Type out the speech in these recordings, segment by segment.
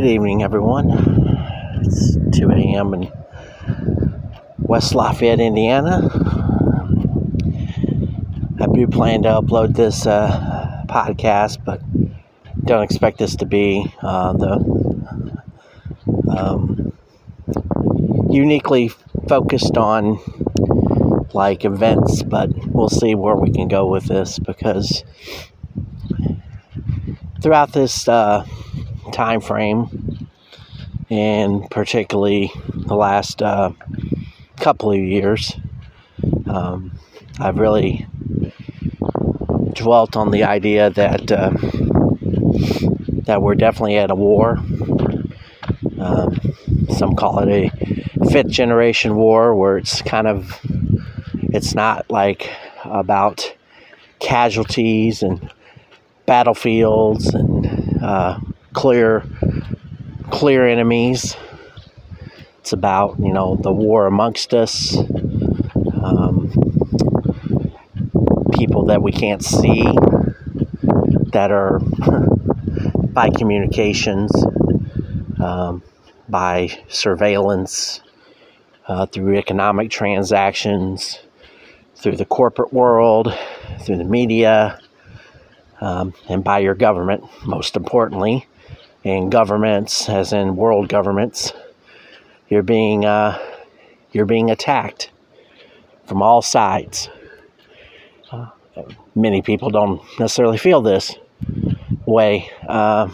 Good evening, everyone. It's 2 a.m. in West Lafayette, Indiana. I do plan to upload this uh, podcast, but don't expect this to be uh, the um, uniquely focused on like events, but we'll see where we can go with this because throughout this uh, time frame, and particularly the last uh, couple of years, um, I've really dwelt on the idea that uh, that we're definitely at a war. Um, some call it a fifth generation war, where it's kind of it's not like about casualties and battlefields and uh, clear clear enemies. It's about you know the war amongst us, um, people that we can't see that are by communications, um, by surveillance, uh, through economic transactions, through the corporate world, through the media, um, and by your government, most importantly. And governments, as in world governments, you're being uh, you're being attacked from all sides. Uh, many people don't necessarily feel this way. Uh,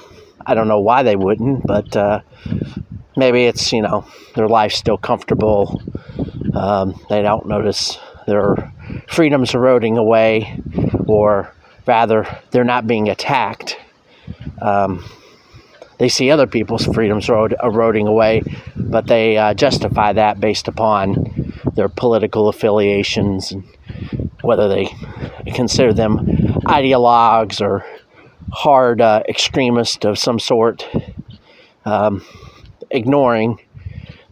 I don't know why they wouldn't, but uh, maybe it's you know their life's still comfortable. Um, they don't notice their freedoms eroding away, or rather, they're not being attacked. Um, they see other people's freedoms erod- eroding away, but they uh, justify that based upon their political affiliations and whether they consider them ideologues or hard uh, extremists of some sort, um, ignoring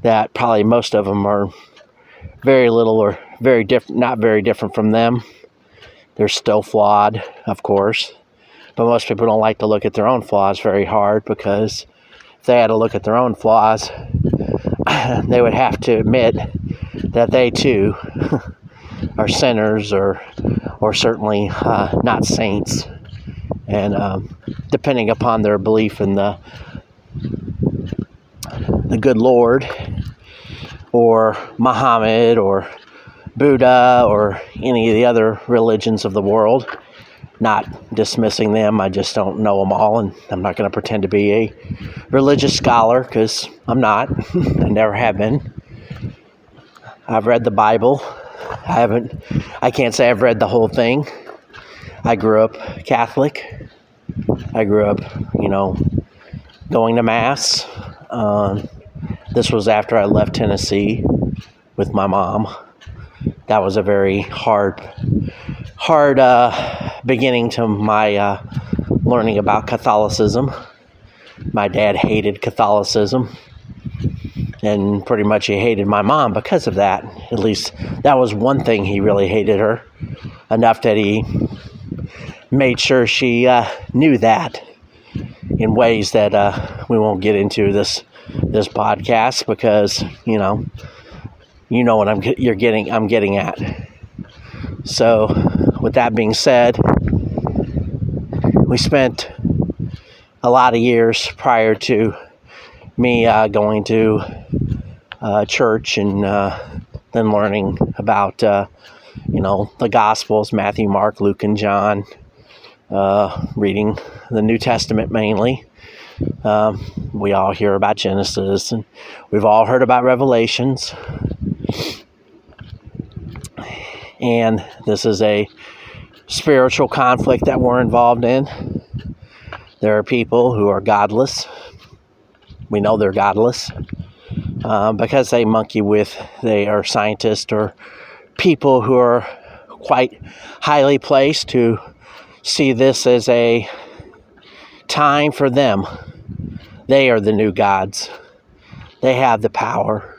that probably most of them are very little or very different, not very different from them. They're still flawed, of course, but most people don't like to look at their own flaws very hard because if they had to look at their own flaws, they would have to admit that they too are sinners or, or certainly uh, not saints. And um, depending upon their belief in the the good Lord or Muhammad or Buddha or any of the other religions of the world. Not dismissing them, I just don't know them all, and I'm not going to pretend to be a religious scholar because I'm not. I never have been. I've read the Bible. I haven't, I can't say I've read the whole thing. I grew up Catholic. I grew up, you know, going to Mass. Um, this was after I left Tennessee with my mom that was a very hard, hard uh, beginning to my uh, learning about Catholicism. My dad hated Catholicism, and pretty much he hated my mom because of that. At least that was one thing he really hated her enough that he made sure she uh, knew that in ways that uh, we won't get into this this podcast because you know you know what I'm you're getting I'm getting at. So, with that being said, we spent a lot of years prior to me uh, going to uh, church and uh, then learning about uh, you know the Gospels Matthew, Mark, Luke, and John. Uh, reading the New Testament mainly. Um, we all hear about Genesis and we've all heard about Revelations. And this is a spiritual conflict that we're involved in. There are people who are godless. We know they're godless uh, because they monkey with, they are scientists or people who are quite highly placed to see this as a time for them. They are the new gods. They have the power.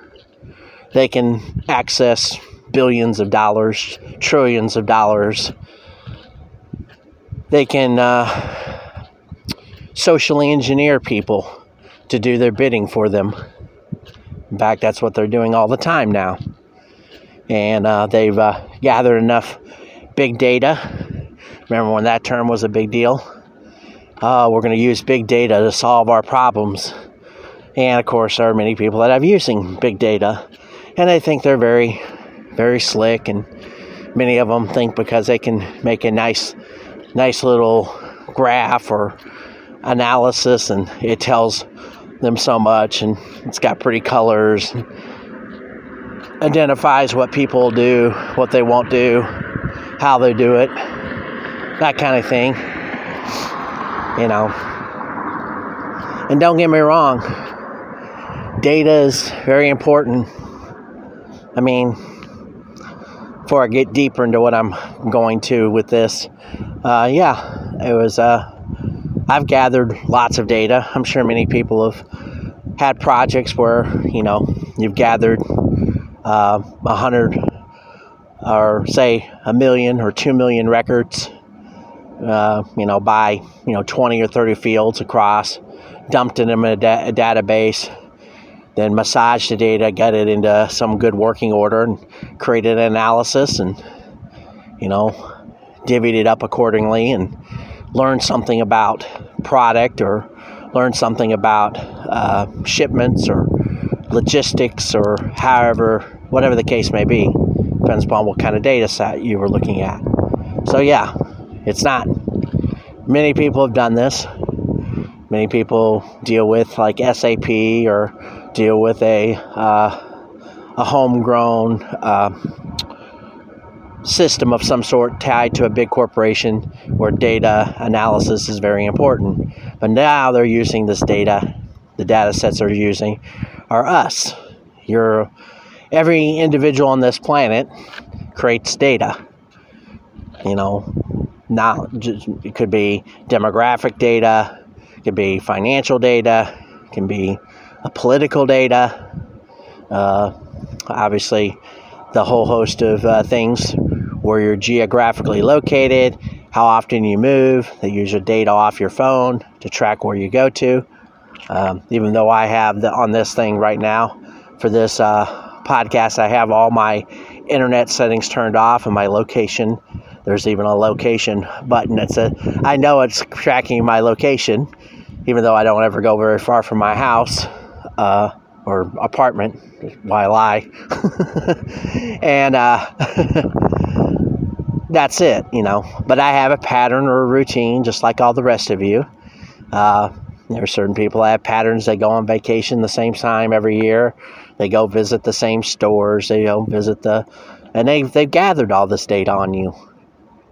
They can access billions of dollars, trillions of dollars. They can uh, socially engineer people to do their bidding for them. In fact, that's what they're doing all the time now. And uh, they've uh, gathered enough big data. Remember when that term was a big deal? Uh, we're going to use big data to solve our problems. And of course, there are many people that have using big data, and they think they're very, very slick. And many of them think because they can make a nice, nice little graph or analysis, and it tells them so much, and it's got pretty colors, identifies what people do, what they won't do, how they do it, that kind of thing. You know. And don't get me wrong, data is very important. I mean, before I get deeper into what I'm going to with this, uh, yeah, it was. Uh, I've gathered lots of data. I'm sure many people have had projects where you know you've gathered uh, a hundred or say a million or two million records. Uh, you know, by you know 20 or 30 fields across, dumped in a, da- a database, then massaged the data, got it into some good working order, and created an analysis, and you know, divvied it up accordingly, and learned something about product or learned something about uh, shipments or logistics or however, whatever the case may be. Depends upon what kind of data set you were looking at. So, yeah, it's not. Many people have done this. Many people deal with like SAP or deal with a uh, a homegrown uh, system of some sort tied to a big corporation where data analysis is very important. But now they're using this data. The data sets they're using are us. You're every individual on this planet creates data. You know, now it could be demographic data, it could be financial data, it can be political data, uh, obviously, the whole host of uh, things where you're geographically located, how often you move. They use your data off your phone to track where you go to. Um, even though I have the, on this thing right now for this uh, podcast, I have all my internet settings turned off and my location. There's even a location button that says I know it's tracking my location, even though I don't ever go very far from my house uh, or apartment. Why lie? and uh, that's it, you know. But I have a pattern or a routine, just like all the rest of you. Uh, there are certain people that have patterns. They go on vacation the same time every year. They go visit the same stores. They go visit the, and they they've gathered all this data on you.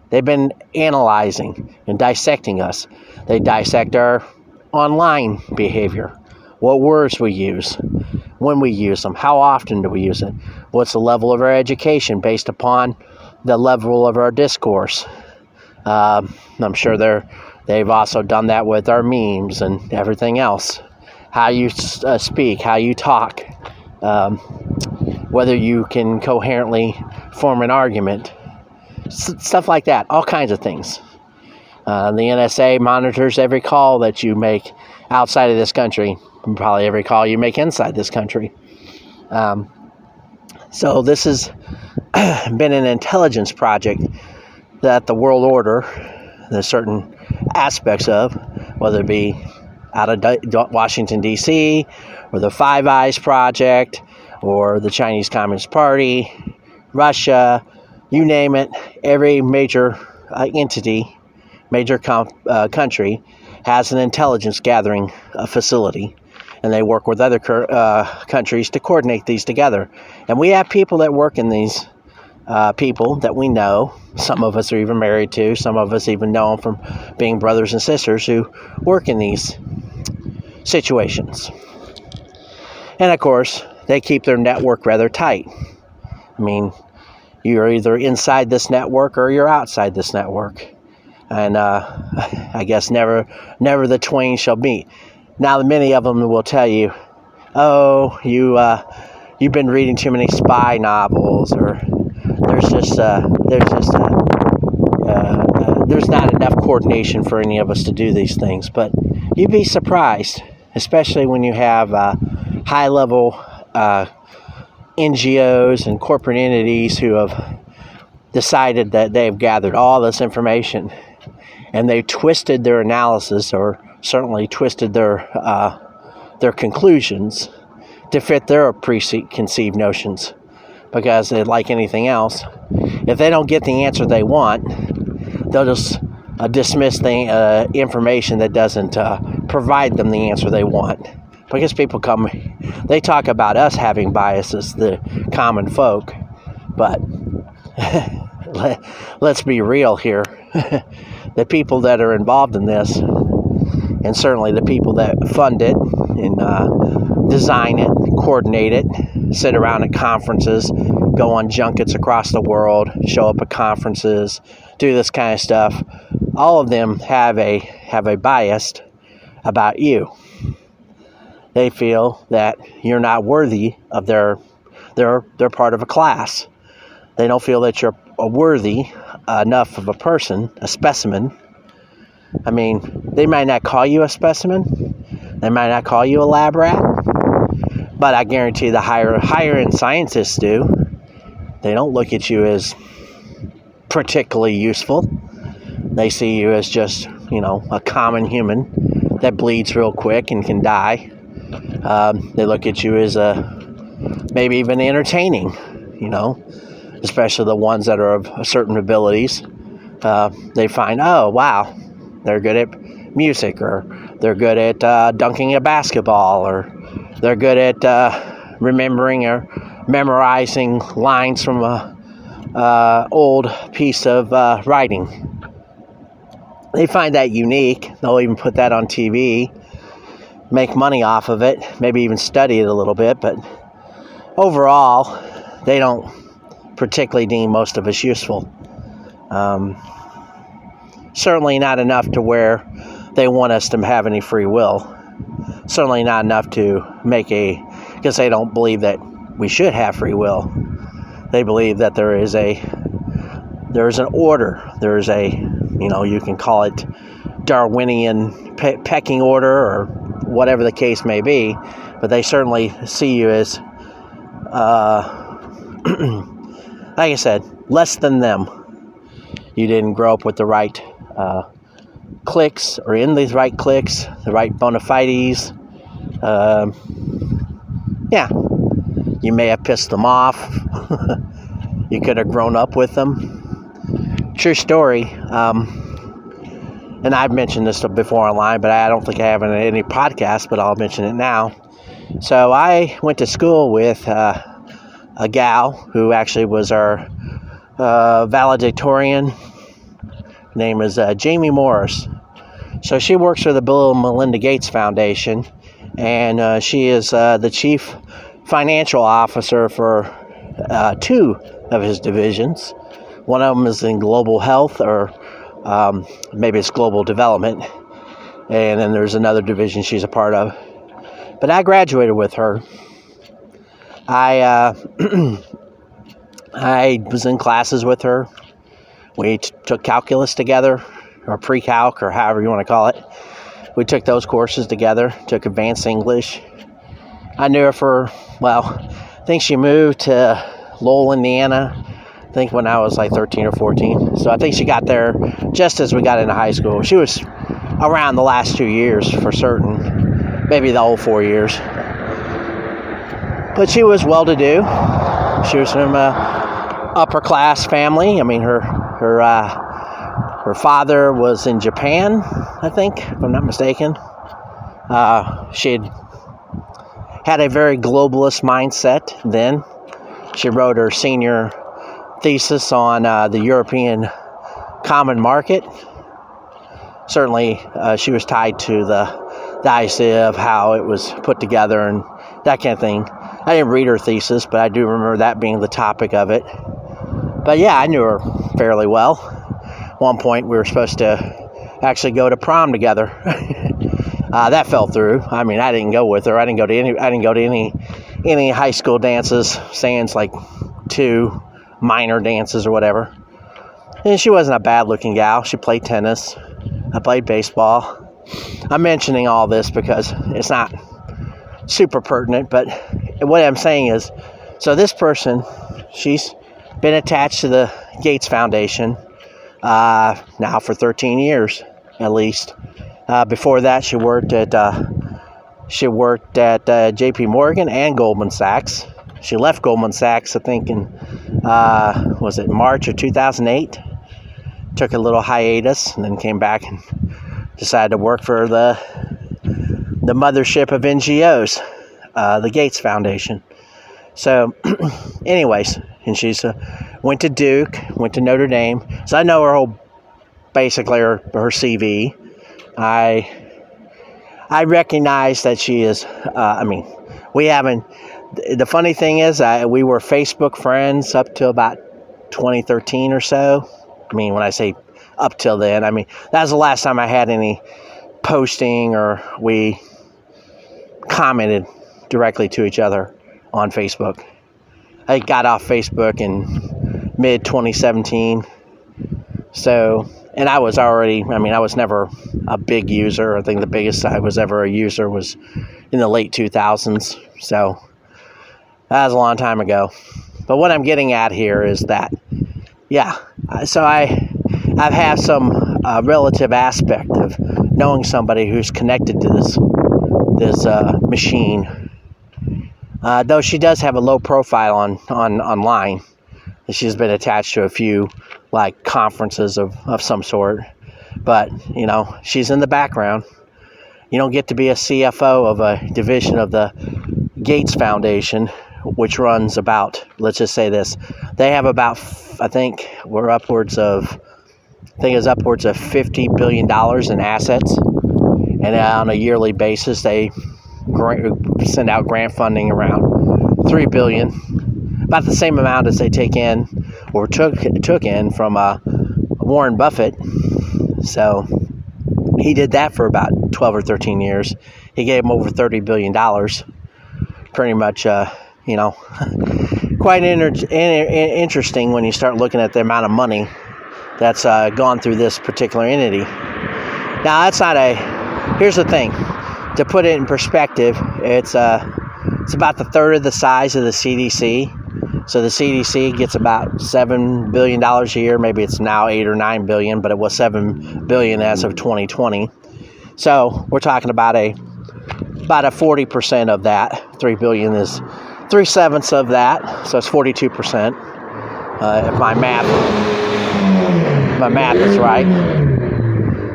They've been analyzing and dissecting us. They dissect our online behavior what words we use, when we use them, how often do we use it, what's the level of our education based upon the level of our discourse. Uh, I'm sure they're they've also done that with our memes and everything else. How you uh, speak, how you talk, um, whether you can coherently form an argument, S- stuff like that, all kinds of things. Uh, the NSA monitors every call that you make outside of this country probably every call you make inside this country. Um, so this has been an intelligence project that the world order, there's certain aspects of, whether it be out of Washington D.C. or the Five Eyes Project or the Chinese Communist Party, Russia, you name it, every major uh, entity, major com- uh, country has an intelligence gathering uh, facility and they work with other uh, countries to coordinate these together. And we have people that work in these uh, people that we know. Some of us are even married to. Some of us even know them from being brothers and sisters who work in these situations. And of course, they keep their network rather tight. I mean, you're either inside this network or you're outside this network. And uh, I guess never, never the twain shall meet. Now, many of them will tell you, "Oh, you uh, you've been reading too many spy novels," or "There's just uh, there's just uh, uh, uh, there's not enough coordination for any of us to do these things." But you'd be surprised. especially when you have uh, high level uh, NGOs and corporate entities who have decided that they've gathered all this information and they've twisted their analysis or certainly twisted their uh, their conclusions to fit their preconceived notions. Because like anything else. If they don't get the answer they want they'll just uh, dismiss the uh, information that doesn't uh, provide them the answer they want. Because people come they talk about us having biases the common folk. But let, us be real here. The people that are involved in this and certainly the people that fund it and uh, design it coordinate it sit around at conferences go on junkets across the world show up at conferences do this kind of stuff all of them have a have a bias about you they feel that you're not worthy of their their they're part of a class. They don't feel that you're a worthy enough of a person, a specimen. I mean, they might not call you a specimen. They might not call you a lab rat. But I guarantee the higher higher end scientists do. They don't look at you as particularly useful. They see you as just, you know, a common human that bleeds real quick and can die. Um, they look at you as a maybe even entertaining, you know, especially the ones that are of certain abilities. Uh, they find, oh wow, they're good at music, or they're good at uh, dunking a basketball, or they're good at uh, remembering or memorizing lines from a uh, old piece of uh, writing. They find that unique. They'll even put that on TV make money off of it, maybe even study it a little bit, but overall, they don't particularly deem most of us useful. Um, certainly not enough to where they want us to have any free will. Certainly not enough to make a, because they don't believe that we should have free will. They believe that there is a, there is an order. There is a, you know, you can call it Darwinian pe- pecking order or whatever the case may be, but they certainly see you as, uh, like I said, less than them. You didn't grow up with the right uh, cliques or in these right cliques, the right bona fides. Uh, yeah, you may have pissed them off. you could have grown up with them. True story. Um, and I've mentioned this before online, but I don't think I have in any podcast, but I'll mention it now. So I went to school with uh, a gal who actually was our uh, valedictorian. Name is uh, Jamie Morris. So she works for the Bill and Melinda Gates Foundation, and uh, she is uh, the chief financial officer for uh, two of his divisions. One of them is in global health or um, maybe it's global development. And then there's another division she's a part of. But I graduated with her. I uh, I was in classes with her. We took calculus together, or pre-calc, or however you want to call it. We took those courses together. Took advanced English. I knew her for well. I think she moved to Lowell, Indiana, I think when I was like 13 or 14. So I think she got there just as we got into high school. She was around the last two years for certain, maybe the whole four years. But she was well to do. She was from a upper class family. I mean, her her uh, her father was in Japan, I think, if I'm not mistaken. Uh, she had a very globalist mindset then. She wrote her senior thesis on uh, the European common market. Certainly, uh, she was tied to the, the idea of how it was put together and that kind of thing. I didn't read her thesis, but I do remember that being the topic of it. But yeah, I knew her fairly well. At one point, we were supposed to actually go to prom together. uh, that fell through. I mean, I didn't go with her. I didn't go to any. I didn't go to any any high school dances. Sans like two minor dances or whatever. And she wasn't a bad looking gal. She played tennis. I played baseball. I'm mentioning all this because it's not super pertinent, but what I'm saying is so this person, she's been attached to the Gates Foundation uh, now for 13 years at least. Uh, before that, she worked at uh, she worked at uh, J.P. Morgan and Goldman Sachs. She left Goldman Sachs, I think, in uh, was it March of 2008. Took a little hiatus and then came back and decided to work for the the mothership of NGOs, uh, the Gates Foundation. So, anyways, and she's uh, went to Duke, went to Notre Dame. So I know her whole, basically her, her CV. I I recognize that she is. Uh, I mean, we haven't. The funny thing is, I, we were Facebook friends up to about 2013 or so. I mean, when I say up till then, I mean that was the last time I had any posting or we commented directly to each other on Facebook. I got off Facebook in mid 2017. So, and I was already, I mean, I was never a big user. I think the biggest I was ever a user was in the late 2000s. So, that was a long time ago. But what I'm getting at here is that, yeah, so I, I've had some uh, relative aspect of knowing somebody who's connected to this, this uh, machine uh, though she does have a low profile on, on online. She's been attached to a few like conferences of, of some sort. But, you know, she's in the background. You don't get to be a CFO of a division of the Gates Foundation, which runs about, let's just say this, they have about, I think we're upwards of, I think it's upwards of $50 billion in assets. And on a yearly basis, they send out grant funding around three billion, about the same amount as they take in or took took in from uh, Warren Buffett. So he did that for about 12 or 13 years. He gave him over 30 billion dollars. Pretty much, uh, you know, quite inter- interesting when you start looking at the amount of money that's uh, gone through this particular entity. Now, that's not a. Here's the thing to put it in perspective, it's uh, it's about the third of the size of the CDC. So the CDC gets about seven billion dollars a year. Maybe it's now eight or nine billion, but it was seven billion as of 2020. So we're talking about a about a 40 percent of that. Three billion is three sevenths of that, so it's 42 percent. Uh, if my math my math is right.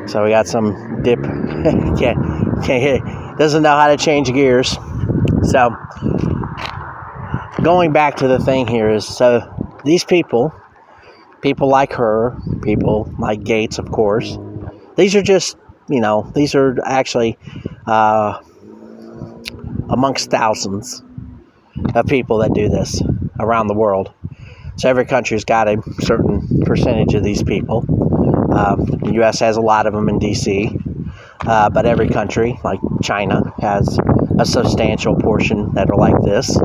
So we got some dip. can't doesn't know how to change gears. So, going back to the thing here is so these people, people like her, people like Gates, of course, these are just, you know, these are actually uh, amongst thousands of people that do this around the world. So every country's got a certain percentage of these people. The U.S. has a lot of them in D.C. Uh, but every country, like China, has a substantial portion that are like this.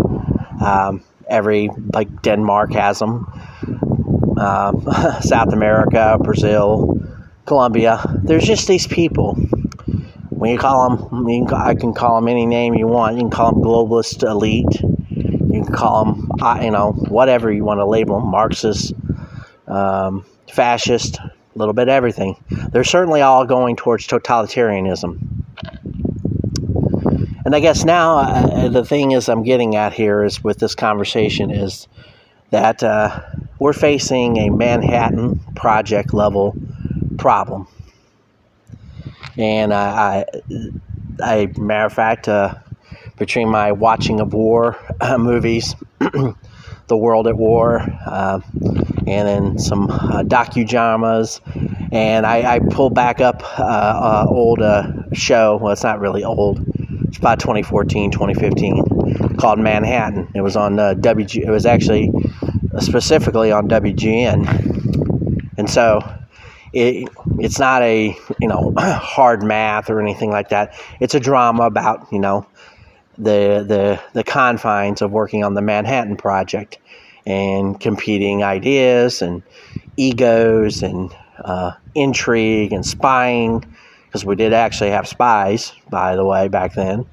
Um, every, like Denmark has them. Um, South America, Brazil, Colombia. There's just these people. When you call them, you can, I can call them any name you want. You can call them globalist elite. You can call them, uh, you know, whatever you want to label them, Marxist, um, fascist, a little bit everything. They're certainly all going towards totalitarianism. And I guess now uh, the thing is I'm getting at here is with this conversation is that uh, we're facing a Manhattan Project level problem. And I, I, I matter of fact, uh, between my watching of war uh, movies, The World at War, uh, and then some uh, docudramas. And I, I pulled back up uh, uh, old uh, show. Well, it's not really old. It's about 2014, 2015, called Manhattan. It was on uh, WG. It was actually specifically on WGN, and so it, it's not a you know hard math or anything like that. It's a drama about you know the the the confines of working on the Manhattan Project and competing ideas and egos and uh, intrigue and spying because we did actually have spies, by the way, back then.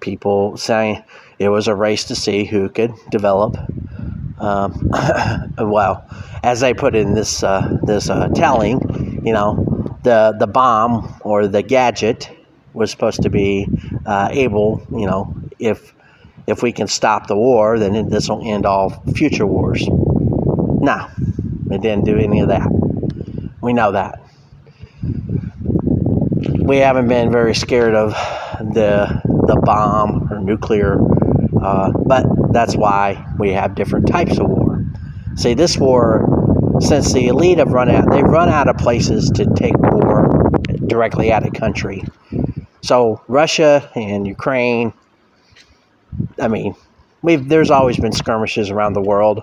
People saying it was a race to see who could develop. Um, well, as they put in this uh, this uh, telling, you know, the the bomb or the gadget was supposed to be uh, able, you know, if if we can stop the war, then this will end all future wars. No, it didn't do any of that. We know that we haven't been very scared of the the bomb or nuclear, uh, but that's why we have different types of war. See, this war, since the elite have run out, they've run out of places to take war directly at a country. So Russia and Ukraine, I mean, we've there's always been skirmishes around the world.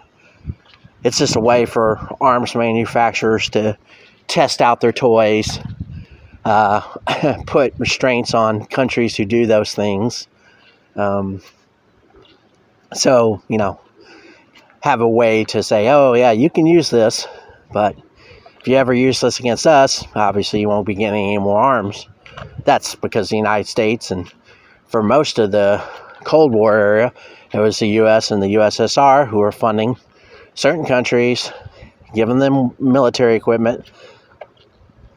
It's just a way for arms manufacturers to test out their toys uh, put restraints on countries who do those things. Um, so, you know, have a way to say, oh, yeah, you can use this, but if you ever use this against us, obviously you won't be getting any more arms. That's because the United States and for most of the Cold War area, it was the U.S. and the USSR who were funding certain countries, giving them military equipment,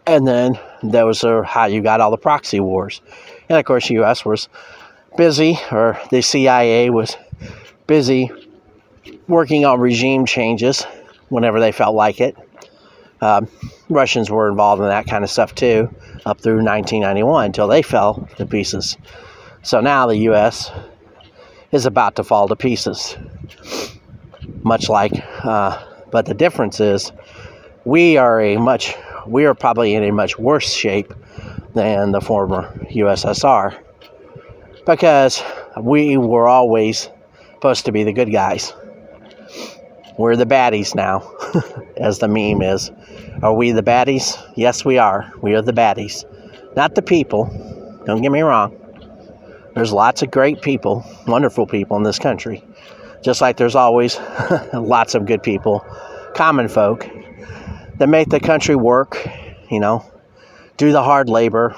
and then those was how you got all the proxy wars. And of course, the U.S. was busy, or the CIA was busy working on regime changes whenever they felt like it. Um, Russians were involved in that kind of stuff too, up through 1991 until they fell to pieces. So now the U.S. is about to fall to pieces, much like, uh, but the difference is we are a much we are probably in a much worse shape than the former USSR because we were always supposed to be the good guys. We're the baddies now, as the meme is. Are we the baddies? Yes, we are. We are the baddies. Not the people. Don't get me wrong. There's lots of great people, wonderful people in this country. Just like there's always lots of good people, common folk that make the country work, you know, do the hard labor,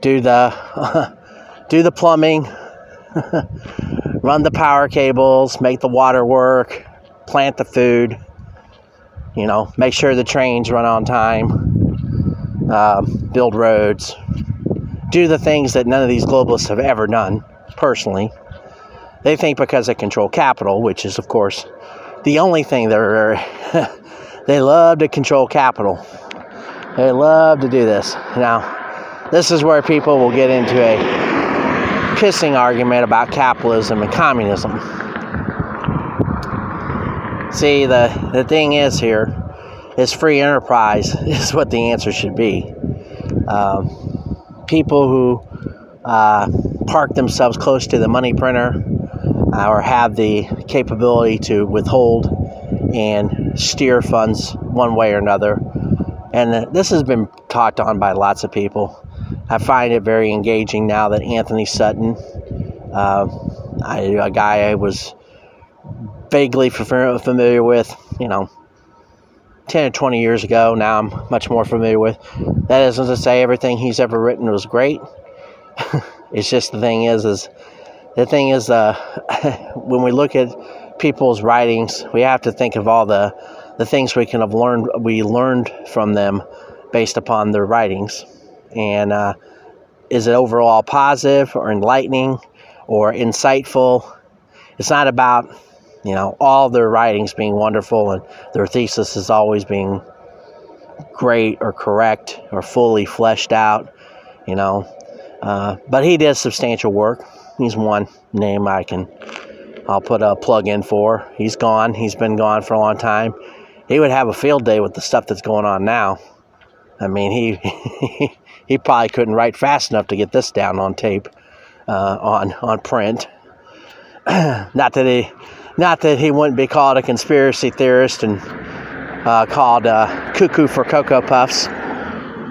do the do the plumbing, run the power cables, make the water work, plant the food, you know, make sure the trains run on time, uh, build roads, do the things that none of these globalists have ever done personally. They think because they control capital, which is, of course, the only thing they're They love to control capital. They love to do this. Now, this is where people will get into a pissing argument about capitalism and communism. See, the, the thing is here is free enterprise is what the answer should be. Um, people who uh, park themselves close to the money printer uh, or have the capability to withhold and steer funds one way or another. And this has been talked on by lots of people. I find it very engaging now that Antony Sutton, uh, I, a guy I was vaguely familiar with, you know, 10 or 20 years ago. Now I'm much more familiar with. That isn't to say everything he's ever written was great. it's just the thing is, is the thing is, uh, when we look at people's writings, we have to think of all the the things we can have learned we learned from them based upon their writings. And uh, is it overall positive or enlightening or insightful? It's not about you know all their writings being wonderful and their thesis is always being great or correct or fully fleshed out. You know, uh, but he did substantial work. He's one name I can I'll put a plug in for. He's gone. He's been gone for a long time. He would have a field day with the stuff that's going on now. I mean, he he probably couldn't write fast enough to get this down on tape, uh, on on print. not that he, not that he wouldn't be called a conspiracy theorist and uh, called uh, cuckoo for cocoa puffs,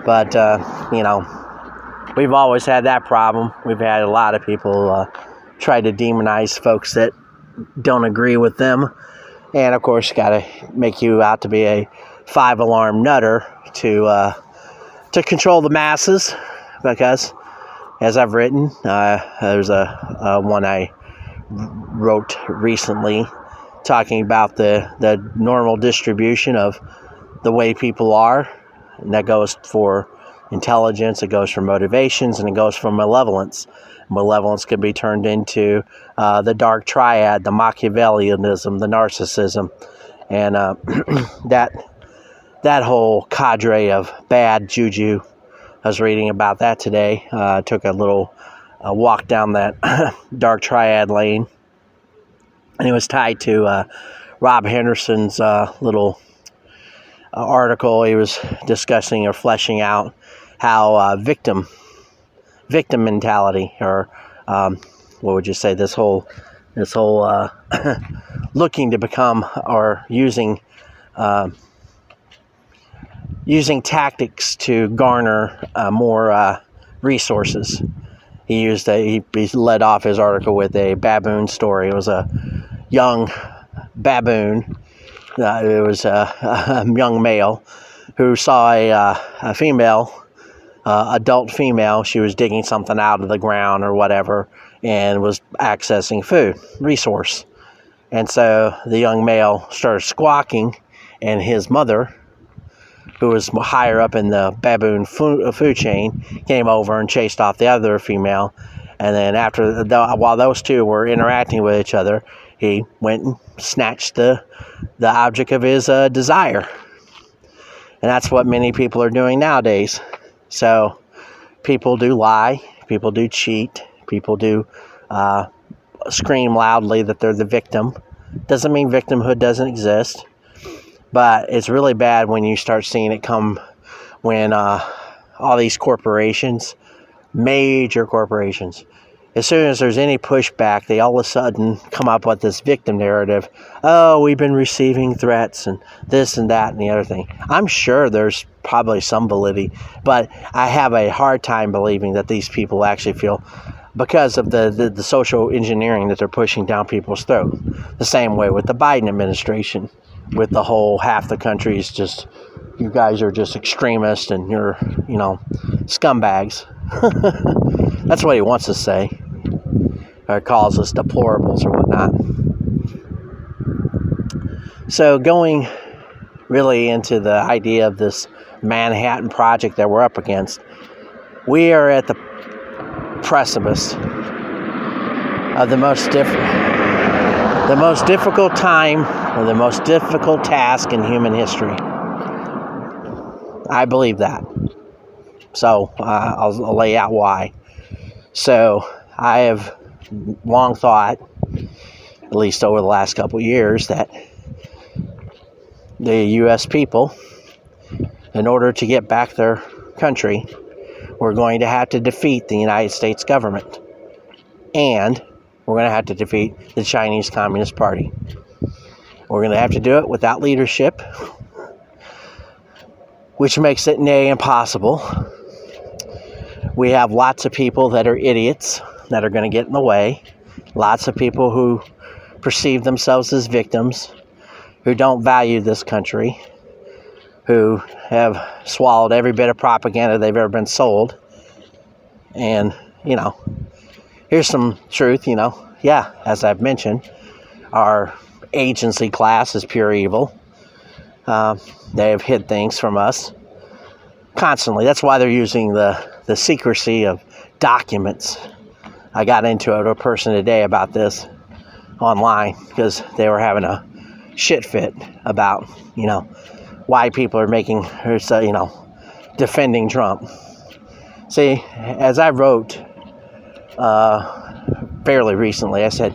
but uh, you know, we've always had that problem. We've had a lot of people uh, try to demonize folks that don't agree with them. And of course, got to make you out to be a five alarm nutter to uh, to control the masses because, as I've written, uh, there's a, a one I wrote recently talking about the, the normal distribution of the way people are, and that goes for intelligence, it goes for motivations, and it goes for malevolence. Malevolence can be turned into uh, the dark triad, the Machiavellianism, the narcissism, and uh, that that whole cadre of bad juju. I was reading about that today. Uh, took a little uh, walk down that dark triad lane, and it was tied to uh, Rob Henderson's uh, little uh, article. He was discussing or fleshing out how uh, victim victim mentality, or um, what would you say, this whole this whole looking to become or using using tactics to garner uh, more uh, resources. He used a, he, he led off his article with a baboon story. It was a young baboon. Uh, it was a, a, young male who saw a, uh, a female, uh, adult female. She was digging something out of the ground or whatever, and was accessing food resource. And so the young male started squawking, and his mother who was higher up in the baboon food, uh, chain, came over and chased off the other female. And then after the, while those two were interacting with each other, he went and snatched the the object of his uh, desire. And that's what many people are doing nowadays. So people do lie, people do cheat, people do uh, scream loudly that they're the victim. Doesn't mean victimhood doesn't exist. But it's really bad when you start seeing it come when uh, all these corporations, major corporations, as soon as there's any pushback, they all of a sudden come up with this victim narrative. Oh, we've been receiving threats and this and that and the other thing. I'm sure there's probably some validity, but I have a hard time believing that these people actually feel because of the, the, the social engineering that they're pushing down people's throat. The same way with the Biden administration with the whole half the country is just you guys are just extremists and you're you know scumbags. That's what he wants to say. Or calls us deplorables or whatnot. So going really into the idea of this manhattan project that we're up against we are at the precipice of the most different the most difficult time or the most difficult task in human history. I believe that. So uh, I'll, I'll lay out why. So I have long thought, at least over the last couple years, that the U.S. people, in order to get back their country, we're going to have to defeat the United States government. And we're going to have to defeat the Chinese Communist Party. We're going to have to do it without leadership, which makes it nay impossible. We have lots of people that are idiots that are going to get in the way, lots of people who perceive themselves as victims, who don't value this country, who have swallowed every bit of propaganda they've ever been sold. And, you know, here's some truth, you know. Yeah, as I've mentioned, our agency class is pure evil. Uh, they have hid things from us constantly. That's why they're using the, the secrecy of documents. I got into it with a person today about this online because they were having a shit fit about, you know, why people are making, or you know, defending Trump. See, as I wrote uh, fairly recently. I said,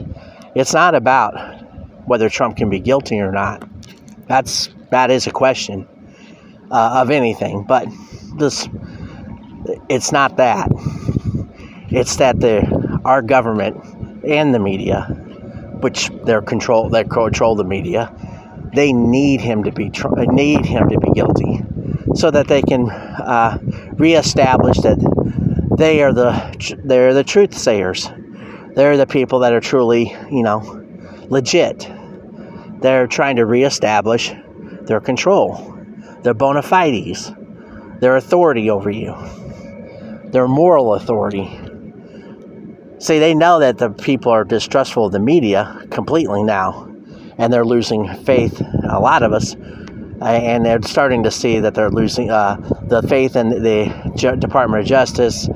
it's not about whether Trump can be guilty or not. That's that is a question uh, of anything, but this it's not that. It's that the our government and the media, which they're control they control the media, they need him to be need him to be guilty, so that they can uh, reestablish that they are the they're the truth sayers. They're the people that are truly, you know, legit. They're trying to reestablish their control, their bona fides, their authority over you. their moral authority. See, they know that the people are distrustful of the media completely now, and they're losing faith, a lot of us, and they're starting to see that they're losing uh, the faith in the Department of Justice,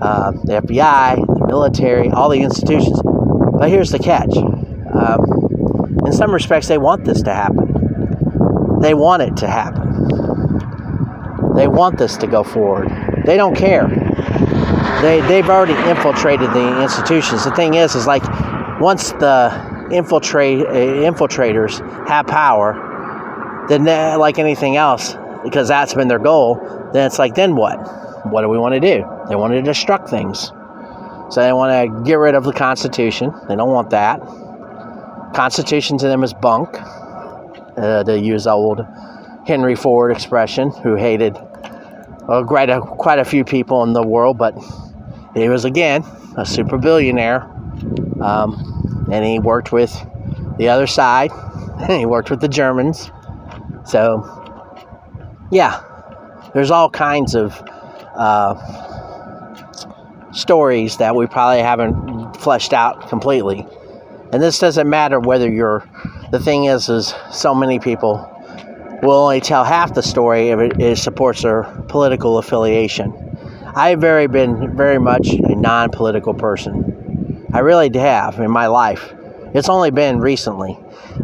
uh, the FBI, the military, all the institutions. But here's the catch um, in some respects, they want this to happen. They want it to happen. They want this to go forward. They don't care. They, they've already infiltrated the institutions. The thing is, is like once the infiltrate uh, infiltrators have power, then like anything else, because that's been their goal, then it's like, then what? What do we want to do? They want to destruct things. So they want to get rid of the Constitution. They don't want that. Constitution to them is bunk, uh, to use old Henry Ford expression, who hated well, quite a, quite a few people in the world, but he was again a super billionaire, um, and he worked with the other side. he worked with the Germans. So, yeah, there's all kinds of uh, stories that we probably haven't fleshed out completely. And this doesn't matter whether you're. The thing is, is so many people will only tell half the story if it, it supports their political affiliation. I've very been very much a non-political person. I really have in my life. It's only been recently.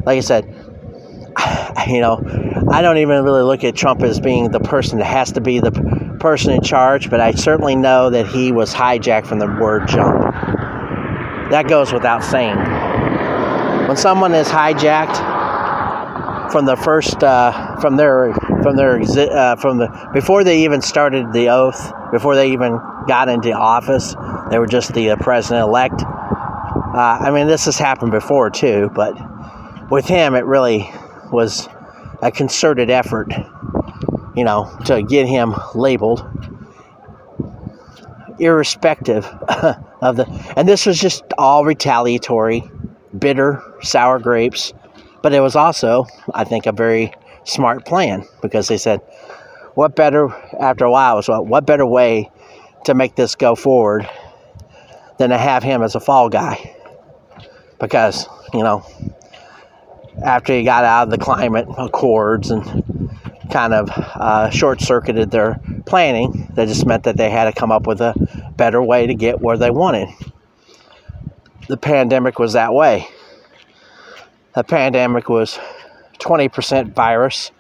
Like I said, you know, I don't even really look at Trump as being the person that has to be the person in charge, but I certainly know that he was hijacked from the word jump. That goes without saying. When someone is hijacked from the first, uh, from their, from their, uh, from the before they even started the oath, before they even got into office, they were just the uh, president elect. I mean, this has happened before too, but with him, it really was a concerted effort, you know, to get him labeled irrespective of the and this was just all retaliatory bitter sour grapes but it was also i think a very smart plan because they said what better after a while was well, what better way to make this go forward than to have him as a fall guy? Because you know after he got out of the climate accords and kind of uh, short circuited their planning. That just meant that they had to come up with a better way to get where they wanted. The pandemic was that way. The pandemic was 20% virus,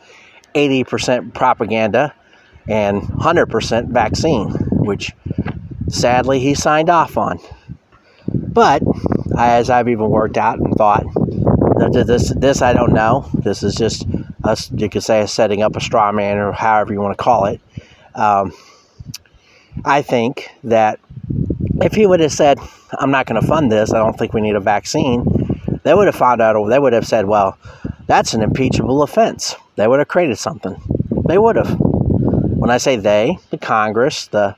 80% propaganda, and 100% vaccine, which sadly he signed off on. But as I've even worked out and thought, this this I don't know. This is just You could say setting up a straw man or however you want to call it. Um, I think that if he would have said, "I'm not going to fund this. I don't think we need a vaccine," they would have found out. They would have said, "Well, that's an impeachable offense." They would have created something. They would have. When I say they, the Congress, the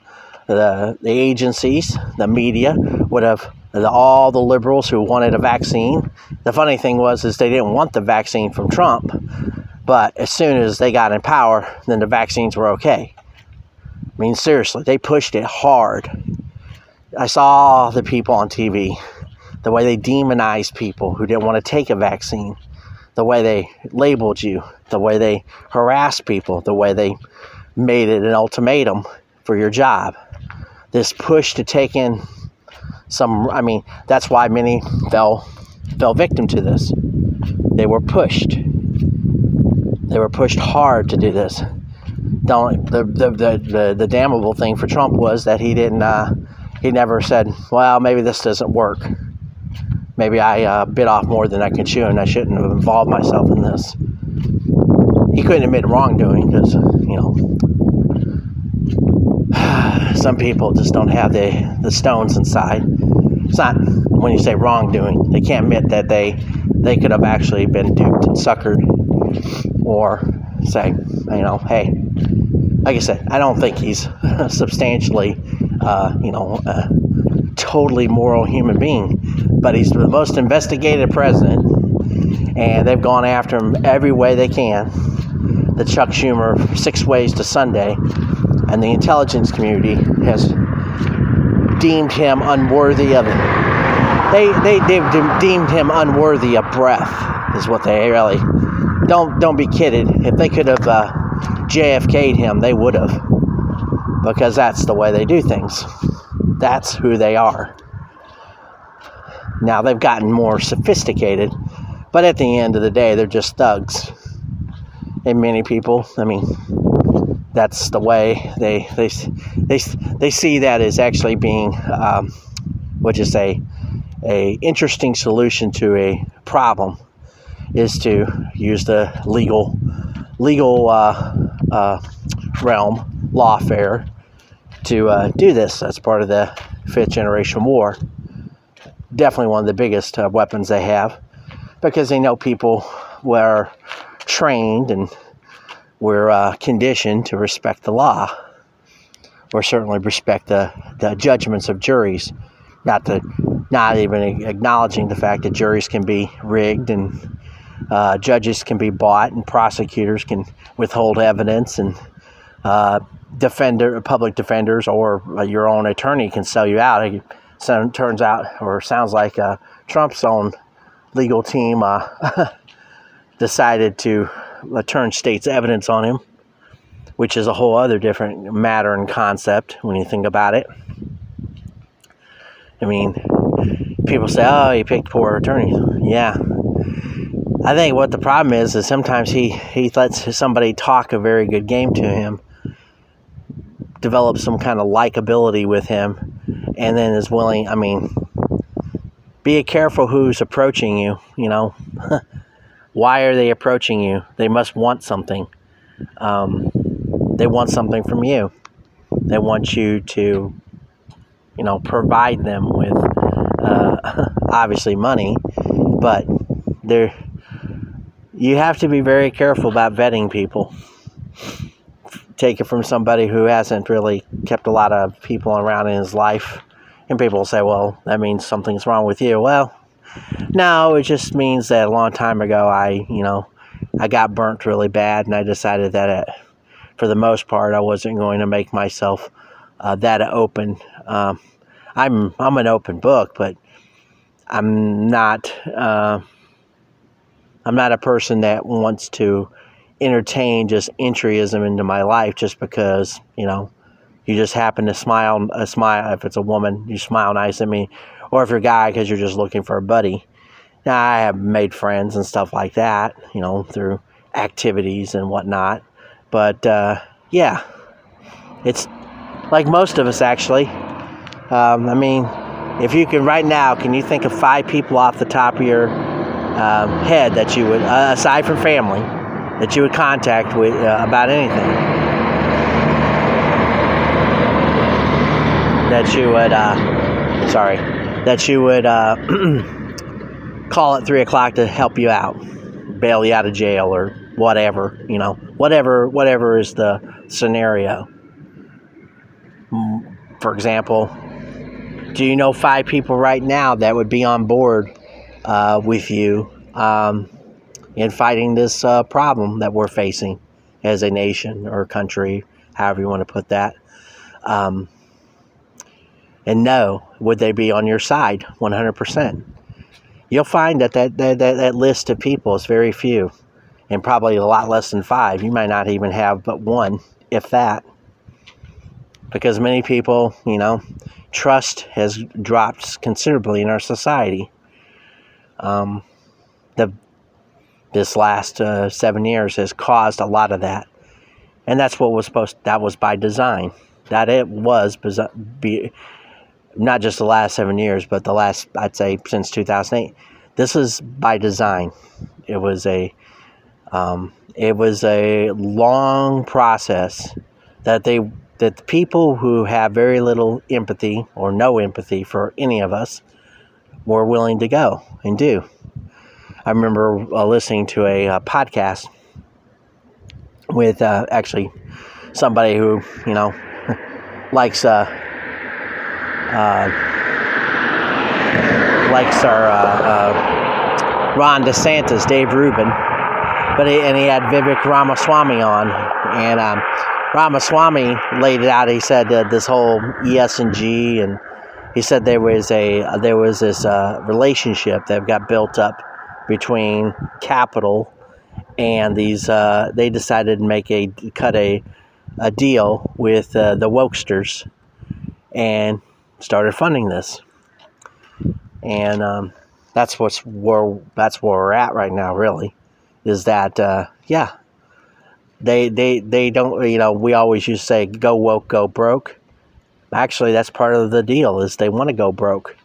the, the agencies, the media would have the, all the liberals who wanted a vaccine. The funny thing was is they didn't want the vaccine from Trump, but as soon as they got in power, then the vaccines were okay. I mean, seriously, they pushed it hard. I saw the people on TV, the way they demonized people who didn't want to take a vaccine, the way they labeled you, the way they harassed people, the way they made it an ultimatum for your job. This push to take in some i mean that's why many fell fell victim to this they were pushed they were pushed hard to do this. The, the, the, the, the damnable thing for trump was that he didn't uh, he never said well maybe this doesn't work. Maybe i uh, bit off more than i can chew and i shouldn't have involved myself in this. He couldn't admit wrongdoing because you know some people just don't have the, the stones inside. It's not when you say wrongdoing, they can't admit that they they could have actually been duped and suckered, or say, you know, hey, like I said, I don't think he's substantially, uh, you know, a totally moral human being, but he's the most investigated president, and they've gone after him every way they can. The Chuck Schumer six ways to Sunday and the intelligence community has deemed him unworthy of they they they've deemed him unworthy of breath is what they really don't don't be kidded. If they could have uh, JFK'd him they would have. Because that's the way they do things. That's who they are. Now they've gotten more sophisticated but at the end of the day they're just thugs. And many people I mean that's the way they they they they see that as actually being um, what you say? A interesting solution to a problem is to use the legal legal uh, uh, realm lawfare to uh, do this as part of the fifth generation war. Definitely one of the biggest uh, weapons they have because they know people were trained and we're uh, conditioned to respect the law, or certainly respect the, the judgments of juries, not to not even acknowledging the fact that juries can be rigged and uh, judges can be bought and prosecutors can withhold evidence and uh, defender public defenders or uh, your own attorney can sell you out. It turns out or sounds like uh, Trump's own legal team uh, decided to turn state's evidence on him, which is a whole other different matter and concept when you think about it. I mean, people say, "Oh, he picked poor attorneys." Yeah, I think what the problem is is sometimes he he lets somebody talk a very good game to him, develop some kind of likability with him, and then is willing. I mean, be careful who's approaching you. You know. Why are they approaching you? They must want something. Um, they want something from you. They want you to, you know, provide them with uh, obviously money, but they're you have to be very careful about vetting people. Take it from somebody who hasn't really kept a lot of people around in his life. And people will say, well, that means something's wrong with you. Well, no, it just means that a long time ago, I, you know, I got burnt really bad, and I decided that it, for the most part, I wasn't going to make myself uh, that open. Um, I'm I'm an open book, but I'm not uh, I'm not a person that wants to entertain just entryism into my life just because you know you just happen to smile a smile if it's a woman you smile nice at me or if you're a guy because you're just looking for a buddy. Now, I have made friends and stuff like that, you know, through activities and whatnot. But uh, yeah, it's like most of us actually. Um, I mean, if you can right now, can you think of five people off the top of your um, head that you would, uh, aside from family, that you would contact with uh, about anything? That you would, uh, sorry, that you would uh, call at three o'clock to help you out, bail you out of jail or whatever, you know, whatever, whatever is the scenario. Mm, for example, do you know five people right now that would be on board uh, with you um, in fighting this uh, problem that we're facing as a nation or country, however you want to put that? Um, and no, would they be on your side 100%? You'll find that that, that, that, that list of people is very few and probably a lot less than five. You might not even have but one, if that. Because many people, you know, trust has dropped considerably in our society. Um, the this last uh, seven years has caused a lot of that, and that's what was supposed. That was by design. That it was be, not just the last seven years, but the last, I'd say, since 2008. This is by design. It was a, um, it was a long process that they that the people who have very little empathy or no empathy for any of us were willing to go and do. I remember uh, listening to a, uh, podcast with uh, actually somebody who you know likes uh, uh, likes our uh, Ron DeSantis, Dave Rubin, but he, and he had Vivek Ramaswamy on, and um, Ramaswamy laid it out. He said this whole ESG and he said there was a there was this uh, relationship that got built up between capital and these. Uh, they decided to make a cut a a deal with uh, the wokesters and started funding this. And um, that's what's where that's where we're at right now. Really, is that uh, yeah? They they they don't you know we always used to say go woke go broke actually that's part of the deal is they want to go broke